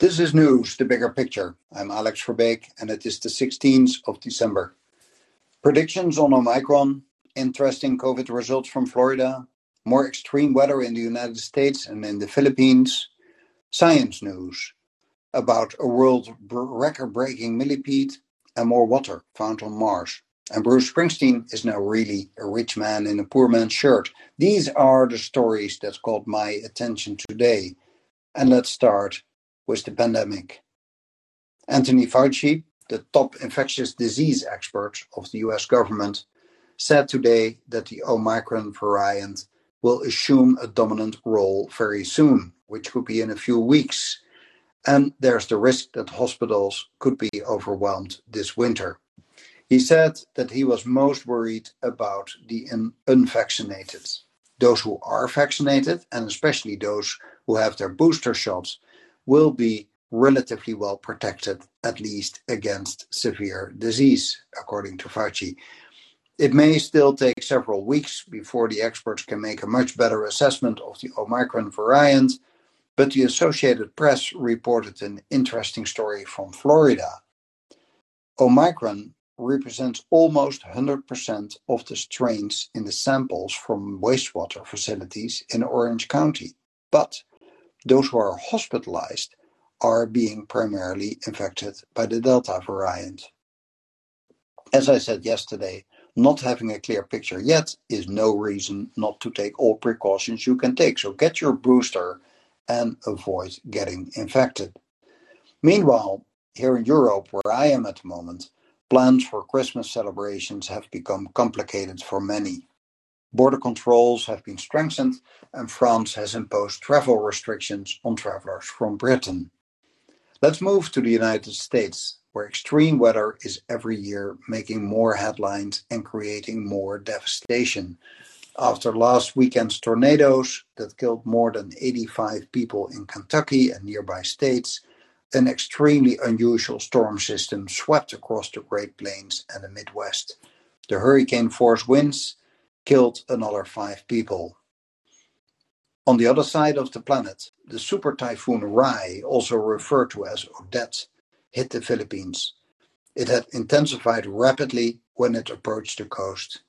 This is news, the bigger picture. I'm Alex Verbeek, and it is the 16th of December. Predictions on Omicron, interesting COVID results from Florida, more extreme weather in the United States and in the Philippines, science news about a world record breaking millipede, and more water found on Mars. And Bruce Springsteen is now really a rich man in a poor man's shirt. These are the stories that caught my attention today. And let's start with the pandemic. Anthony Fauci, the top infectious disease expert of the US government, said today that the Omicron variant will assume a dominant role very soon, which could be in a few weeks. And there's the risk that hospitals could be overwhelmed this winter. He said that he was most worried about the unvaccinated. Those who are vaccinated, and especially those who have their booster shots, will be relatively well protected, at least against severe disease, according to Fauci. It may still take several weeks before the experts can make a much better assessment of the Omicron variant, but the Associated Press reported an interesting story from Florida. Omicron represents almost 100% of the strains in the samples from wastewater facilities in Orange County. But those who are hospitalized are being primarily infected by the Delta variant. As I said yesterday, not having a clear picture yet is no reason not to take all precautions you can take. So get your booster and avoid getting infected. Meanwhile, here in Europe, where I am at the moment, Plans for Christmas celebrations have become complicated for many. Border controls have been strengthened, and France has imposed travel restrictions on travelers from Britain. Let's move to the United States, where extreme weather is every year making more headlines and creating more devastation. After last weekend's tornadoes that killed more than 85 people in Kentucky and nearby states, an extremely unusual storm system swept across the Great Plains and the Midwest. The hurricane force winds killed another five people. On the other side of the planet, the super typhoon Rai, also referred to as Odette, hit the Philippines. It had intensified rapidly when it approached the coast.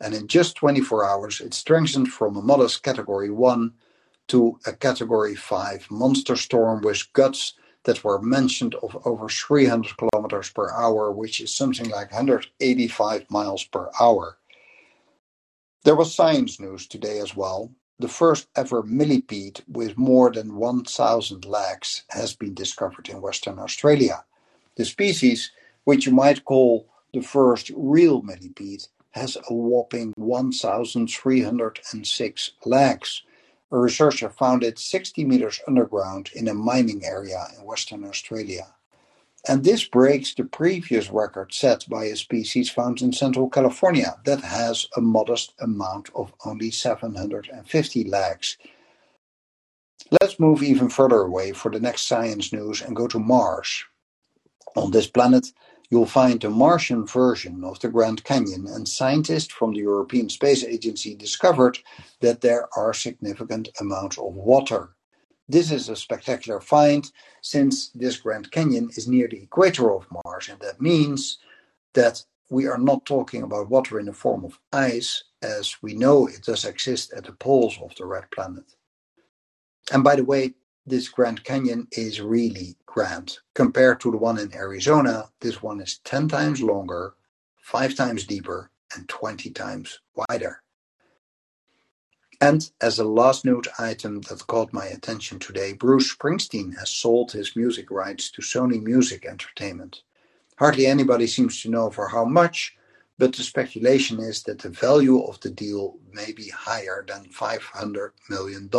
And in just 24 hours, it strengthened from a modest Category 1 to a Category 5 monster storm with gusts that were mentioned of over 300 kilometers per hour, which is something like 185 miles per hour. There was science news today as well. The first ever millipede with more than 1,000 legs has been discovered in Western Australia. The species, which you might call the first real millipede, has a whopping 1,306 legs. A researcher found it sixty meters underground in a mining area in Western Australia. And this breaks the previous record set by a species found in Central California that has a modest amount of only 750 legs. Let's move even further away for the next science news and go to Mars. On this planet, You'll find a Martian version of the Grand Canyon, and scientists from the European Space Agency discovered that there are significant amounts of water. This is a spectacular find since this Grand Canyon is near the equator of Mars, and that means that we are not talking about water in the form of ice, as we know it does exist at the poles of the red planet. And by the way, this Grand Canyon is really grand. Compared to the one in Arizona, this one is 10 times longer, 5 times deeper, and 20 times wider. And as a last note item that caught my attention today, Bruce Springsteen has sold his music rights to Sony Music Entertainment. Hardly anybody seems to know for how much, but the speculation is that the value of the deal may be higher than $500 million.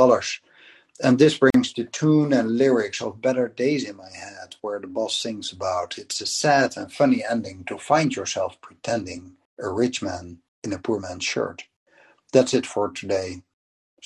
And this brings the tune and lyrics of Better Days in my head, where the boss sings about it's a sad and funny ending to find yourself pretending a rich man in a poor man's shirt. That's it for today.